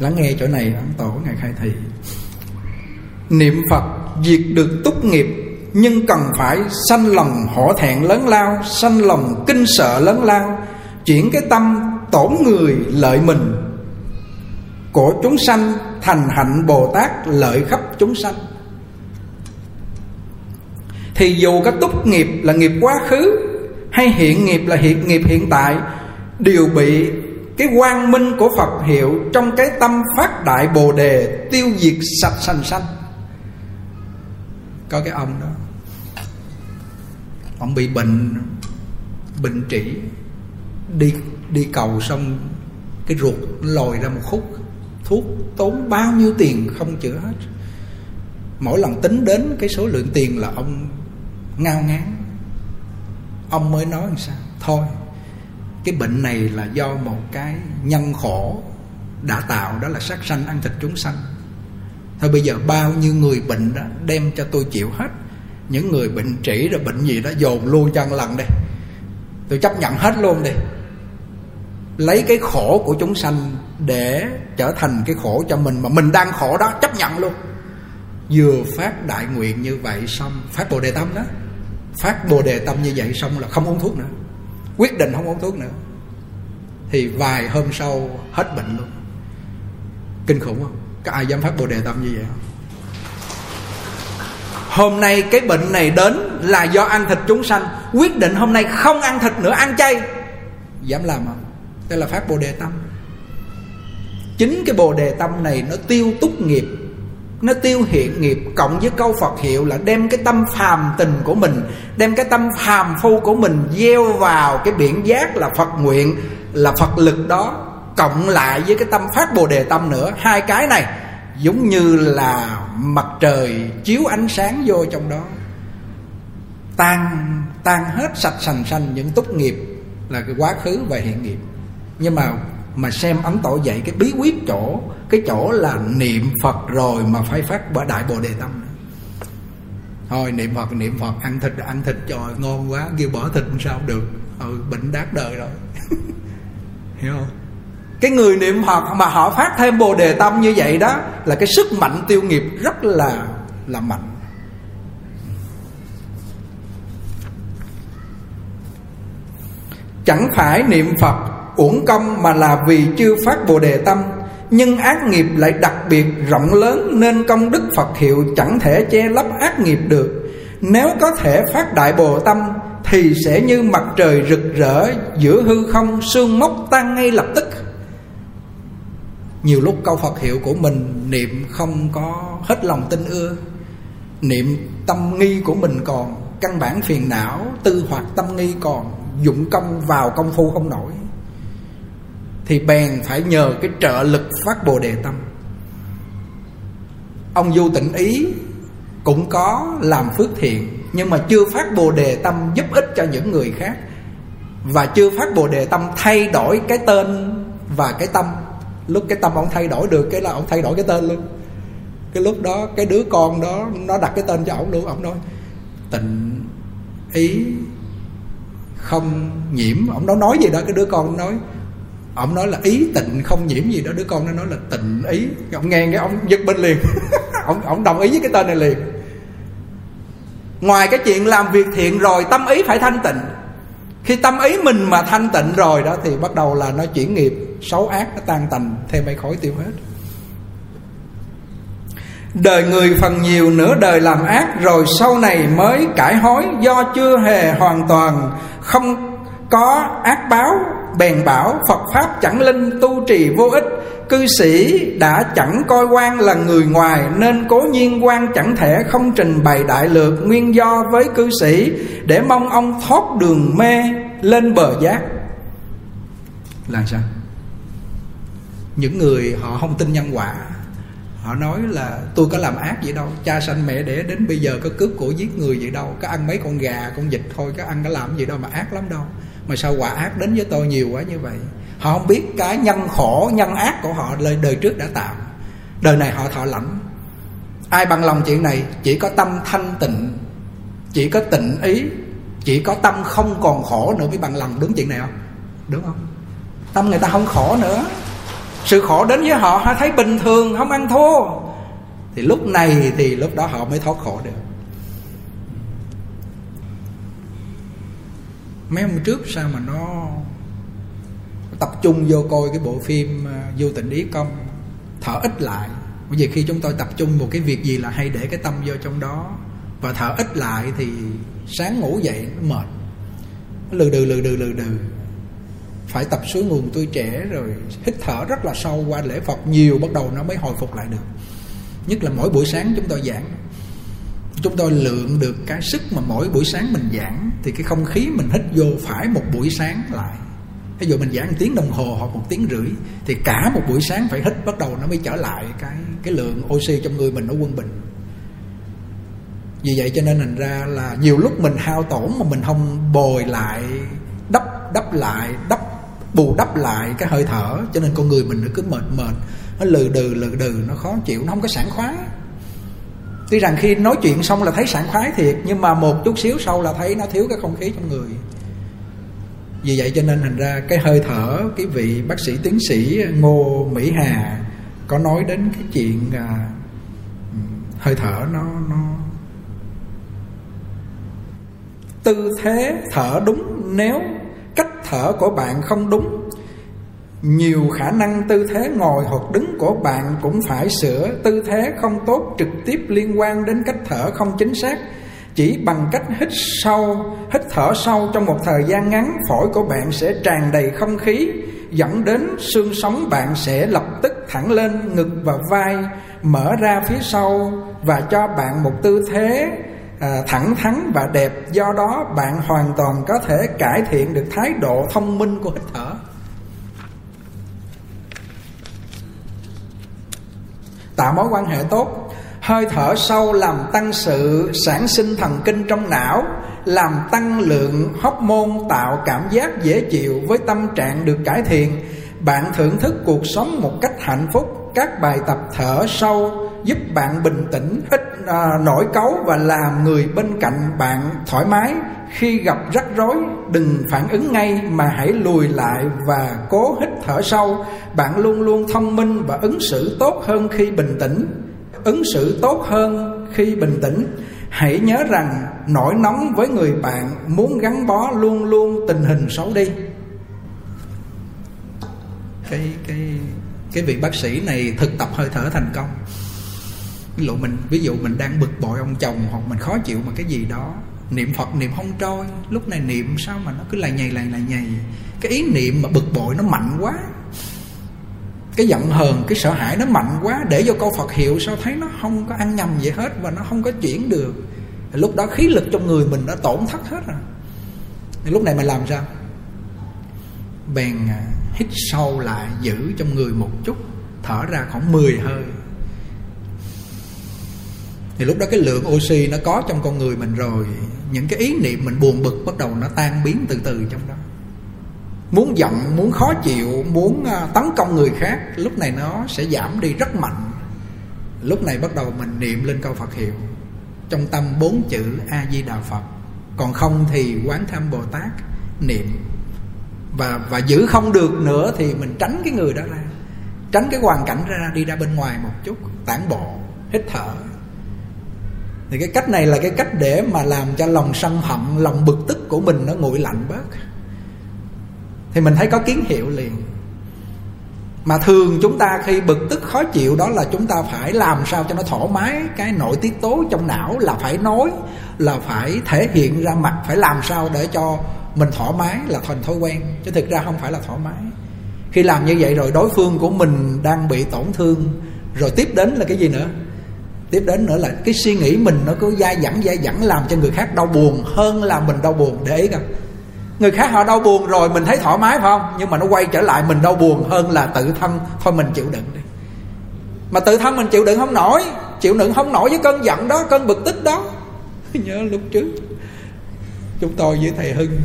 lắng nghe chỗ này, ấn tổ ngài khai thị. Niệm phật diệt được túc nghiệp, nhưng cần phải sanh lòng hổ thẹn lớn lao, sanh lòng kinh sợ lớn lao, chuyển cái tâm tổn người lợi mình. Của chúng sanh thành hạnh bồ tát lợi khắp chúng sanh. Thì dù cái túc nghiệp là nghiệp quá khứ, hay hiện nghiệp là hiện nghiệp hiện tại, đều bị cái quang minh của Phật hiệu trong cái tâm phát đại bồ đề tiêu diệt sạch sành sanh. Có cái ông đó. Ông bị bệnh bệnh trĩ. Đi đi cầu xong, cái ruột lồi ra một khúc. Thuốc tốn bao nhiêu tiền không chữa hết. Mỗi lần tính đến cái số lượng tiền là ông ngao ngán. Ông mới nói làm sao? Thôi cái bệnh này là do một cái nhân khổ đã tạo, đó là sát sanh, ăn thịt chúng sanh. Thôi bây giờ bao nhiêu người bệnh đó đem cho tôi chịu hết. Những người bệnh trĩ rồi bệnh gì đó, dồn luôn cho lần đi. Tôi chấp nhận hết luôn đi. Lấy cái khổ của chúng sanh để trở thành cái khổ cho mình, mà mình đang khổ đó, chấp nhận luôn. Vừa phát đại nguyện như vậy xong, phát bồ đề tâm đó, phát bồ đề tâm như vậy xong là không uống thuốc nữa quyết định không uống thuốc nữa. Thì vài hôm sau, hết bệnh luôn. Kinh khủng không? Có ai dám phát bồ đề tâm như vậy không? Hôm nay cái bệnh này đến là do ăn thịt chúng sanh. Quyết định hôm nay không ăn thịt nữa, ăn chay. Dám làm không? Đây là phát bồ đề tâm. Chính cái bồ đề tâm này nó tiêu túc nghiệp nó tiêu hiện nghiệp cộng với câu Phật hiệu là đem cái tâm phàm tình của mình, đem cái tâm phàm phu của mình gieo vào cái biển giác là Phật nguyện, là Phật lực đó, cộng lại với cái tâm phát bồ đề tâm nữa. Hai cái này giống như là mặt trời chiếu ánh sáng vô trong đó. Tan tan hết sạch sành sanh những túc nghiệp là cái quá khứ và hiện nghiệp. Nhưng mà mà xem ấn tổ dạy cái bí quyết chỗ, cái chỗ là niệm phật rồi mà phải phát bởi đại bồ đề tâm. Thôi, niệm phật niệm phật, ăn thịt ăn thịt trời, ngon quá, kêu bỏ thịt sao được? Ừ bệnh đát đời rồi. Hiểu không? Cái người niệm phật mà họ phát thêm bồ đề tâm như vậy đó, là cái sức mạnh tiêu nghiệp rất là là mạnh. Chẳng phải niệm phật uổng công mà là vì chưa phát bồ đề tâm, nhưng ác nghiệp lại đặc biệt rộng lớn nên công đức phật hiệu chẳng thể che lấp ác nghiệp được. Nếu có thể phát đại bồ tâm, thì sẽ như mặt trời rực rỡ giữa hư không, sương mốc tan ngay lập tức. Nhiều lúc câu phật hiệu của mình, niệm không có hết lòng tin ưa. Niệm tâm nghi của mình còn, căn bản phiền não, tư hoạt tâm nghi còn, dụng công vào công phu không nổi thì bèn phải nhờ cái trợ lực phát bồ đề tâm. Ông du tịnh ý cũng có làm phước thiện, nhưng mà chưa phát bồ đề tâm giúp ích cho những người khác. Và chưa phát bồ đề tâm thay đổi cái tên và cái tâm. Lúc cái tâm ông thay đổi được, cái là ông thay đổi cái tên luôn. Cái lúc đó, cái đứa con đó, nó đặt cái tên cho ông luôn. Ông nói, tịnh ý không nhiễm. Ông đó nói gì đó, cái đứa con nói ông nói là ý tịnh không nhiễm gì đó, đứa con nó nói là tịnh ý. Ông nghe cái ông giật bên liền. Ông ông đồng ý với cái tên này liền. Ngoài cái chuyện làm việc thiện rồi, tâm ý phải thanh tịnh. Khi tâm ý mình mà thanh tịnh rồi đó, thì bắt đầu là nó chuyển nghiệp, xấu ác, nó tan tành, thêm mây khói tiêu hết. Đời người phần nhiều nửa đời làm ác, rồi sau này mới cải hối. Do chưa hề hoàn toàn, không có ác báo, bèn bảo Phật Pháp chẳng linh tu trì vô ích. Cư sĩ đã chẳng coi quan là người ngoài, Nên cố nhiên quan chẳng thể không trình bày đại lược Nguyên do với cư sĩ, Để mong ông thoát đường mê lên bờ giác. Là sao? Những người họ không tin nhân quả, Họ nói là tôi có làm ác gì đâu, Cha sanh mẹ đẻ đến bây giờ có cướp của giết người gì đâu, Có ăn mấy con gà, con vịt thôi, Có ăn có làm gì đâu mà ác lắm đâu mà sao quả ác đến với tôi nhiều quá như vậy? Họ không biết cái nhân khổ, nhân ác của họ lời đời trước đã tạo. Đời này họ thọ lãnh ai bằng lòng chuyện này? Chỉ có tâm thanh tịnh, chỉ có tịnh ý, chỉ có tâm không còn khổ nữa mới bằng lòng đúng chuyện này không? Đúng không? Tâm người ta không khổ nữa. Sự khổ đến với họ họ thấy bình thường, không ăn thua. Thì lúc này thì lúc đó họ mới thoát khổ được. Mấy hôm trước sao mà nó tập trung vô coi cái bộ phim à, vô tình ý công, thở ít lại? Bởi vì khi chúng tôi tập trung một cái việc gì là hay để cái tâm vô trong đó, và thở ít lại thì sáng ngủ dậy nó mệt. Nó lừ đừ lừ đừ lừ đừ. Phải tập suối nguồn tươi trẻ rồi hít thở rất là sâu qua lễ Phật, nhiều bắt đầu nó mới hồi phục lại được. Nhất là mỗi buổi sáng chúng tôi giảng chúng tôi lượng được cái sức mà mỗi buổi sáng mình giảng, thì cái không khí mình hít vô phải một buổi sáng lại. Ví dụ mình giảng một tiếng đồng hồ hoặc một tiếng rưỡi, thì cả một buổi sáng phải hít, bắt đầu nó mới trở lại cái cái lượng oxy trong người mình nó quân bình. Vì vậy cho nên thành ra là nhiều lúc mình hao tổn mà mình không bồi lại, đắp đắp lại, đắp, bù đắp lại cái hơi thở, cho nên con người mình nó cứ mệt mệt, nó lừ đừ lừ đừ, nó khó chịu, nó không có sảng khoái tuy rằng khi nói chuyện xong là thấy sảng khoái thiệt nhưng mà một chút xíu sau là thấy nó thiếu cái không khí trong người. Vì vậy cho nên thành ra cái hơi thở cái vị bác sĩ tiến sĩ ngô mỹ hà có nói đến cái chuyện à, ừ, hơi thở nó nó tư thế thở đúng nếu cách thở của bạn không đúng nhiều khả năng tư thế ngồi hoặc đứng của bạn cũng phải sửa tư thế không tốt trực tiếp liên quan đến cách thở không chính xác. Chỉ bằng cách hít sâu hít thở sâu trong một thời gian ngắn phổi của bạn sẽ tràn đầy không khí dẫn đến xương sống bạn sẽ lập tức thẳng lên ngực và vai mở ra phía sau và cho bạn một tư thế à, thẳng thắn và đẹp. Do đó bạn hoàn toàn có thể cải thiện được thái độ thông minh của hít thở. Tạo mối quan hệ tốt. Hơi thở sâu làm tăng sự sản sinh thần kinh trong não làm tăng lượng hormone tạo cảm giác dễ chịu với tâm trạng được cải thiện. Bạn thưởng thức cuộc sống một cách hạnh phúc. Các bài tập thở sâu giúp bạn bình tĩnh ít à, nổi cấu và làm người bên cạnh bạn thoải mái khi gặp rắc rối, đừng phản ứng ngay mà hãy lùi lại và cố hít thở sâu. Bạn luôn luôn thông minh và ứng xử tốt hơn khi bình tĩnh. Ứng xử tốt hơn khi bình tĩnh. Hãy nhớ rằng nổi nóng với người bạn muốn gắn bó luôn luôn tình hình xấu đi. Cái cái cái vị bác sĩ này thực tập hơi thở thành công. Ví dụ mình, ví dụ mình đang bực bội ông chồng hoặc mình khó chịu mà cái gì đó niệm phật, niệm không trôi. Lúc này niệm sao mà nó cứ lầy nhầy, lầy lầy nhầy? Cái ý niệm mà bực bội nó mạnh quá. Cái giận hờn, cái sợ hãi nó mạnh quá. Để vô câu phật hiệu sao thấy nó không có ăn nhầm gì hết và nó không có chuyển được. Lúc đó khí lực trong người mình đã tổn thất hết rồi. Lúc này mình làm sao? Bèn à, hít sâu lại, giữ trong người một chút. Thở ra khoảng 10 hơi thì lúc đó cái lượng oxy nó có trong con người mình rồi, những cái ý niệm mình buồn bực bắt đầu nó tan biến từ từ trong đó. Muốn giận, muốn khó chịu, muốn à, tấn công người khác, lúc này nó sẽ giảm đi rất mạnh. Lúc này bắt đầu mình niệm lên câu phật hiệu, trong tâm bốn chữ a di đà phật. Còn không thì quán tham bồ tát niệm. Và và giữ không được nữa thì mình tránh cái người đó ra, tránh cái hoàn cảnh ra, đi ra bên ngoài một chút, tản bộ, hít thở thì cái cách này là cái cách để mà làm cho lòng sân hận, lòng bực tức của mình nó nguội lạnh bớt. Thì mình thấy có kiến hiệu liền. Mà thường chúng ta khi bực tức khó chịu đó là chúng ta phải làm sao cho nó thoải mái, cái nội tiết tố trong não là phải nói, là phải thể hiện ra mặt, phải làm sao để cho mình thoải mái là thành thói quen. Chứ thực ra không phải là thoải mái. Khi làm như vậy rồi đối phương của mình đang bị tổn thương, rồi tiếp đến là cái gì nữa? Tiếp đến nữa là cái suy nghĩ mình nó cứ dai dẳng dai dẳng làm cho người khác đau buồn hơn là mình đau buồn, để ý không người khác họ đau buồn rồi mình thấy thoải mái, phải không? Nhưng mà nó quay trở lại mình đau buồn hơn là tự thân. Thôi mình chịu đựng đi. Mà tự thân mình chịu đựng không nổi. Chịu đựng không nổi với cơn giận đó, cơn bực tức đó. Nhớ lúc trước, chúng tôi với thầy hưng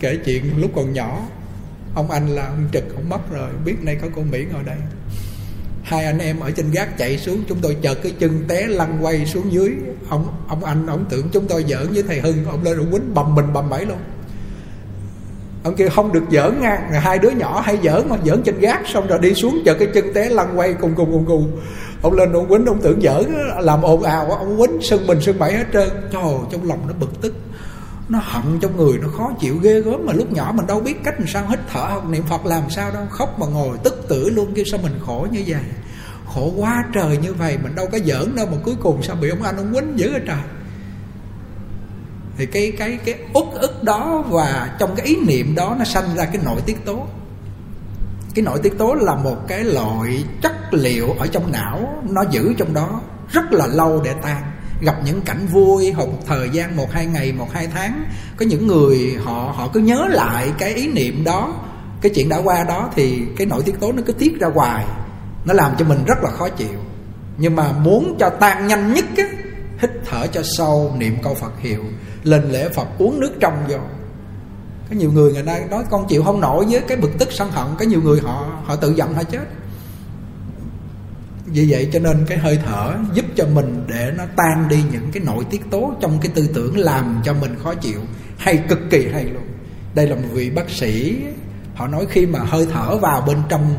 kể chuyện lúc còn nhỏ. Ông anh là ông trực, ông mất rồi. Biết nay có cô mỹ ngồi đây hai anh em ở trên gác chạy xuống, chúng tôi chợt cái chân té lăn quay xuống dưới. Ông ông anh, ông tưởng chúng tôi giỡn với thầy hưng, ông lên ông quýnh bầm mình bầm bẫy luôn. Ông kia không được giỡn nha, hai đứa nhỏ hay giỡn mà, giỡn trên gác. Xong rồi đi xuống chờ cái chân té lăn quay cùng cùng cùng cùng. Ông lên ông quýnh, ông tưởng giỡn, làm ồn ào, ông quýnh sưng mình sưng bậy hết trơn. Trời, trong lòng nó bực tức nó hận trong người, nó khó chịu ghê gớm mà lúc nhỏ mình đâu biết cách làm sao hít thở hoặc niệm phật làm sao đâu. Khóc mà ngồi tức tử luôn kia sao mình khổ như vậy? Khổ quá trời như vậy, mình đâu có giỡn đâu mà cuối cùng sao bị ông anh, ông quýnh dữ ở trời? Thì cái cái cái uất ức đó và trong cái ý niệm đó nó sanh ra cái nội tiết tố. Cái nội tiết tố là một cái loại chất liệu ở trong não, nó giữ trong đó rất là lâu để tan gặp những cảnh vui hoặc thời gian một hai ngày, một hai tháng. Có những người họ họ cứ nhớ lại cái ý niệm đó, cái chuyện đã qua đó thì cái nội tiết tố nó cứ tiết ra hoài. Nó làm cho mình rất là khó chịu. Nhưng mà muốn cho tan nhanh nhất á, hít thở cho sâu, niệm câu phật hiệu, lên lễ phật uống nước trong vô. Có nhiều người người ta nói con chịu không nổi với cái bực tức sân hận. Có nhiều người họ họ tự giận họ chết vì vậy cho nên cái hơi thở giúp cho mình để nó tan đi những cái nội tiết tố trong cái tư tưởng làm cho mình khó chịu hay cực kỳ hay luôn. Đây là một vị bác sĩ họ nói khi mà hơi thở vào bên trong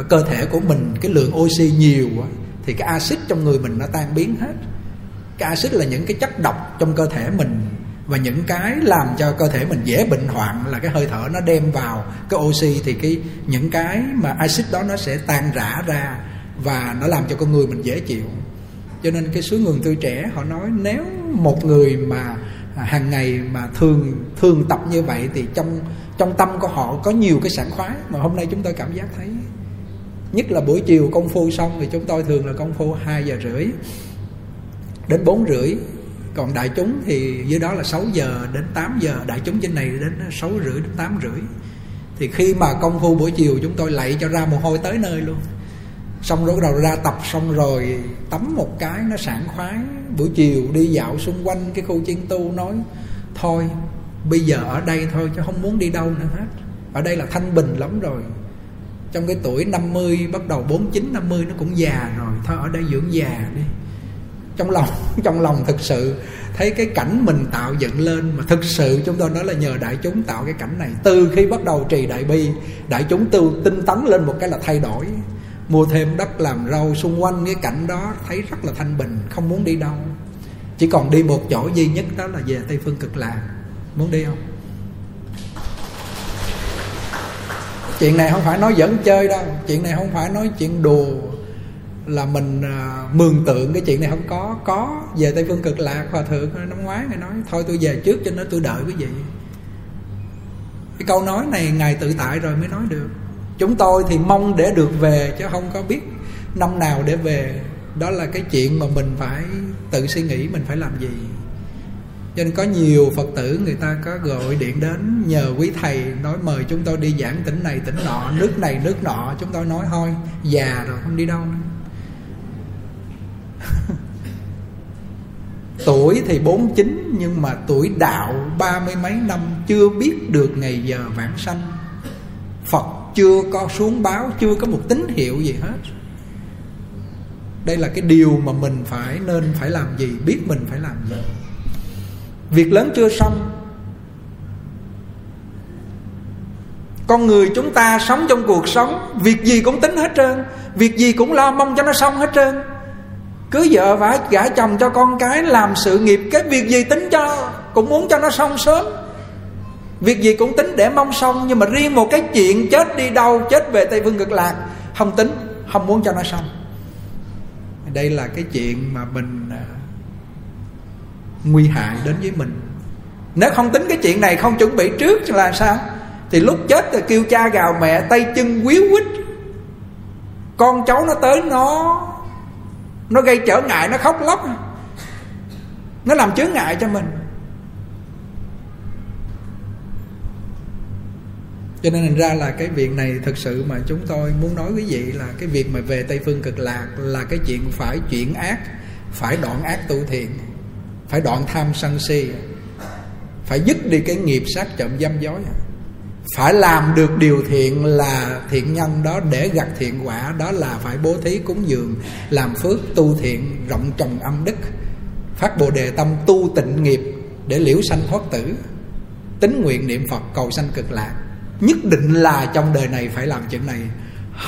uh, cơ thể của mình cái lượng oxy nhiều quá thì cái axit trong người mình nó tan biến hết. Cái axit là những cái chất độc trong cơ thể mình và những cái làm cho cơ thể mình dễ bệnh hoạn là cái hơi thở nó đem vào cái oxy thì cái những cái mà axit đó nó sẽ tan rã ra và nó làm cho con người mình dễ chịu. Cho nên cái số người tươi trẻ, họ nói nếu một người mà hàng ngày mà thường thường tập như vậy thì trong trong tâm của họ có nhiều cái sảng khoái. Mà hôm nay chúng tôi cảm giác thấy, nhất là buổi chiều công phu xong thì chúng tôi thường là công phu 2 giờ rưỡi đến 4 rưỡi. Còn đại chúng thì dưới đó là 6 giờ đến 8 giờ. Đại chúng trên này đến 6 rưỡi đến 8 rưỡi. Thì khi mà công phu buổi chiều chúng tôi lạy cho ra mồ hôi tới nơi luôn xong rồi đầu ra tập xong rồi tắm một cái, nó sảng khoái. Buổi chiều đi dạo xung quanh cái khu chiên tu nói, thôi, bây giờ ở đây thôi chứ không muốn đi đâu nữa hết. Ở đây là thanh bình lắm rồi. Trong cái tuổi 50 bắt đầu 49 50 nó cũng già rồi. Thôi, ở đây dưỡng già đi. Trong lòng trong lòng thực sự thấy cái cảnh mình tạo dựng lên mà thực sự chúng tôi nói là nhờ đại chúng tạo cái cảnh này. Từ khi bắt đầu trì đại bi, đại chúng tu tinh tấn lên một cái là thay đổi mua thêm đất làm rau xung quanh cái cảnh đó, thấy rất là thanh bình, không muốn đi đâu. Chỉ còn đi một chỗ duy nhất đó là về tây phương cực lạc. Muốn đi không? Chuyện này không phải nói dẫn chơi đâu. Chuyện này không phải nói chuyện đùa là mình à, mường tượng. Cái chuyện này không có. Có về tây phương cực lạc, hòa thượng năm ngoái ngài nói, thôi tôi về trước cho nó tôi đợi cái gì cái câu nói này ngài tự tại rồi mới nói được chúng tôi thì mong để được về, chứ không có biết năm nào để về. Đó là cái chuyện mà mình phải tự suy nghĩ mình phải làm gì. Cho nên có nhiều phật tử người ta có gọi điện đến nhờ quý thầy nói mời chúng tôi đi giảng tỉnh này, tỉnh nọ, nước này, nước nọ. Chúng tôi nói, thôi, già rồi, không đi đâu. Nữa tuổi thì 49 nhưng mà tuổi đạo ba mươi mấy năm chưa biết được ngày giờ vãng sanh. Phật chưa có xuống báo, chưa có một tín hiệu gì hết. Đây là cái điều mà mình phải nên phải làm gì, biết mình phải làm gì. Việc lớn chưa xong. Con người chúng ta sống trong cuộc sống, việc gì cũng tính hết trơn, việc gì cũng lo mong cho nó xong hết trơn. Cứ vợ vả gả chồng cho con cái làm sự nghiệp, cái việc gì tính cho, cũng muốn cho nó xong sớm việc gì cũng tính để mong xong, nhưng mà riêng một cái chuyện chết đi đâu, chết về tây phương cực lạc, không tính, không muốn cho nó xong. Đây là cái chuyện mà mình à, nguy hại đến với mình. Nếu không tính cái chuyện này, không chuẩn bị trước là sao? Thì lúc chết thì kêu cha gào mẹ, tay chân quýu quýt. Con cháu nó tới, nó nó gây trở ngại, nó khóc lóc. Nó làm chướng ngại cho mình. Cho nên thành ra là cái việc này thực sự mà chúng tôi muốn nói quý vị là cái việc mà về tây phương cực lạc là cái chuyện phải chuyển ác, phải đoạn ác tu thiện, phải đoạn tham sân si, phải dứt đi cái nghiệp sát trộm dâm dối. Phải làm được điều thiện là thiện nhân đó để gặt thiện quả, đó là phải bố thí cúng dường, làm phước tu thiện, rộng trồng âm đức, phát bồ đề tâm tu tịnh nghiệp để liễu sanh thoát tử. Tính nguyện niệm phật cầu sanh cực lạc nhất định là trong đời này phải làm chuyện này.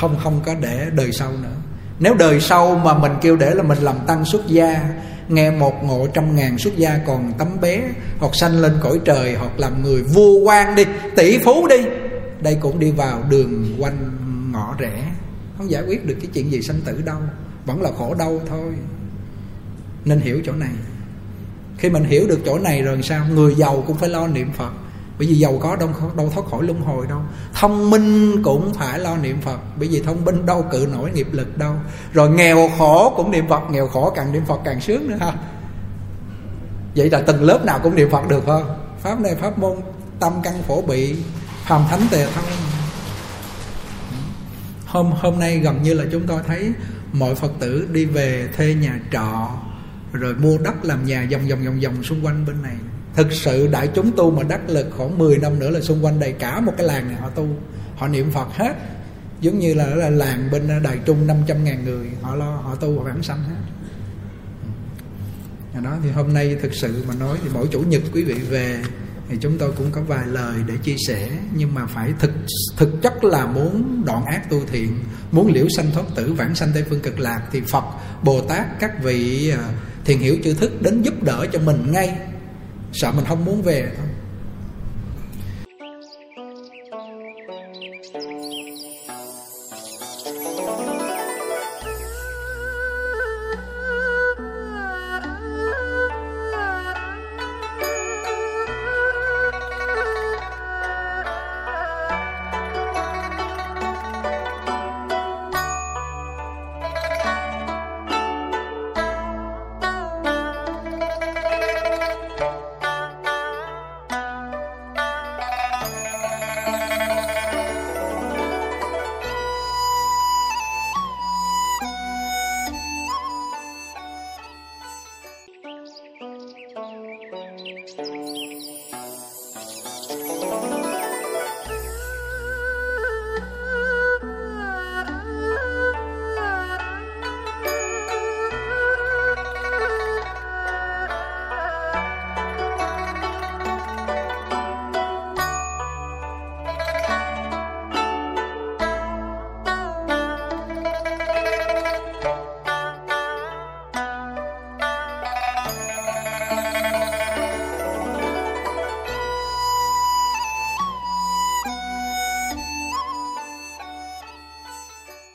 Không không có để đời sau nữa. Nếu đời sau mà mình kêu để là mình làm tăng xuất gia, nghe một ngộ trăm ngàn xuất gia còn tấm bé, hoặc sanh lên cõi trời, hoặc làm người vua quan đi, tỷ phú đi, đây cũng đi vào đường quanh ngõ rẽ. Không giải quyết được cái chuyện gì sanh tử đâu, vẫn là khổ đau thôi. Nên hiểu chỗ này. Khi mình hiểu được chỗ này rồi sao, người giàu cũng phải lo niệm phật bởi vì giàu có đâu đâu thoát khỏi luân hồi đâu. Thông minh cũng phải lo niệm phật. Bởi vì thông minh đâu cự nổi nghiệp lực đâu. Rồi nghèo khổ cũng niệm phật. Nghèo khổ càng niệm phật càng sướng nữa ha. Vậy là từng lớp nào cũng niệm phật được không? Pháp này pháp môn, tâm căn phổ bị, phàm thánh tề thông hôm hôm nay gần như là chúng tôi thấy mọi phật tử đi về thuê nhà trọ, rồi mua đất làm nhà vòng vòng vòng vòng xung quanh bên này thực sự đại chúng tu mà đắc lực khoảng 10 năm nữa là xung quanh đầy cả một cái làng này họ tu họ niệm phật hết. Giống như là, là làng bên đài trung 500 ngàn người họ lo họ tu họ vãng sanh hết. Đó thì hôm nay thực sự mà nói thì mỗi chủ nhật quý vị về thì chúng tôi cũng có vài lời để chia sẻ. Nhưng mà phải thực thực chất là muốn đoạn ác tu thiện muốn liễu sanh thoát tử vãng sanh tây phương cực lạc thì phật bồ tát các vị à, thiền hiểu chữ thức đến giúp đỡ cho mình ngay sợ mình không muốn về. thôi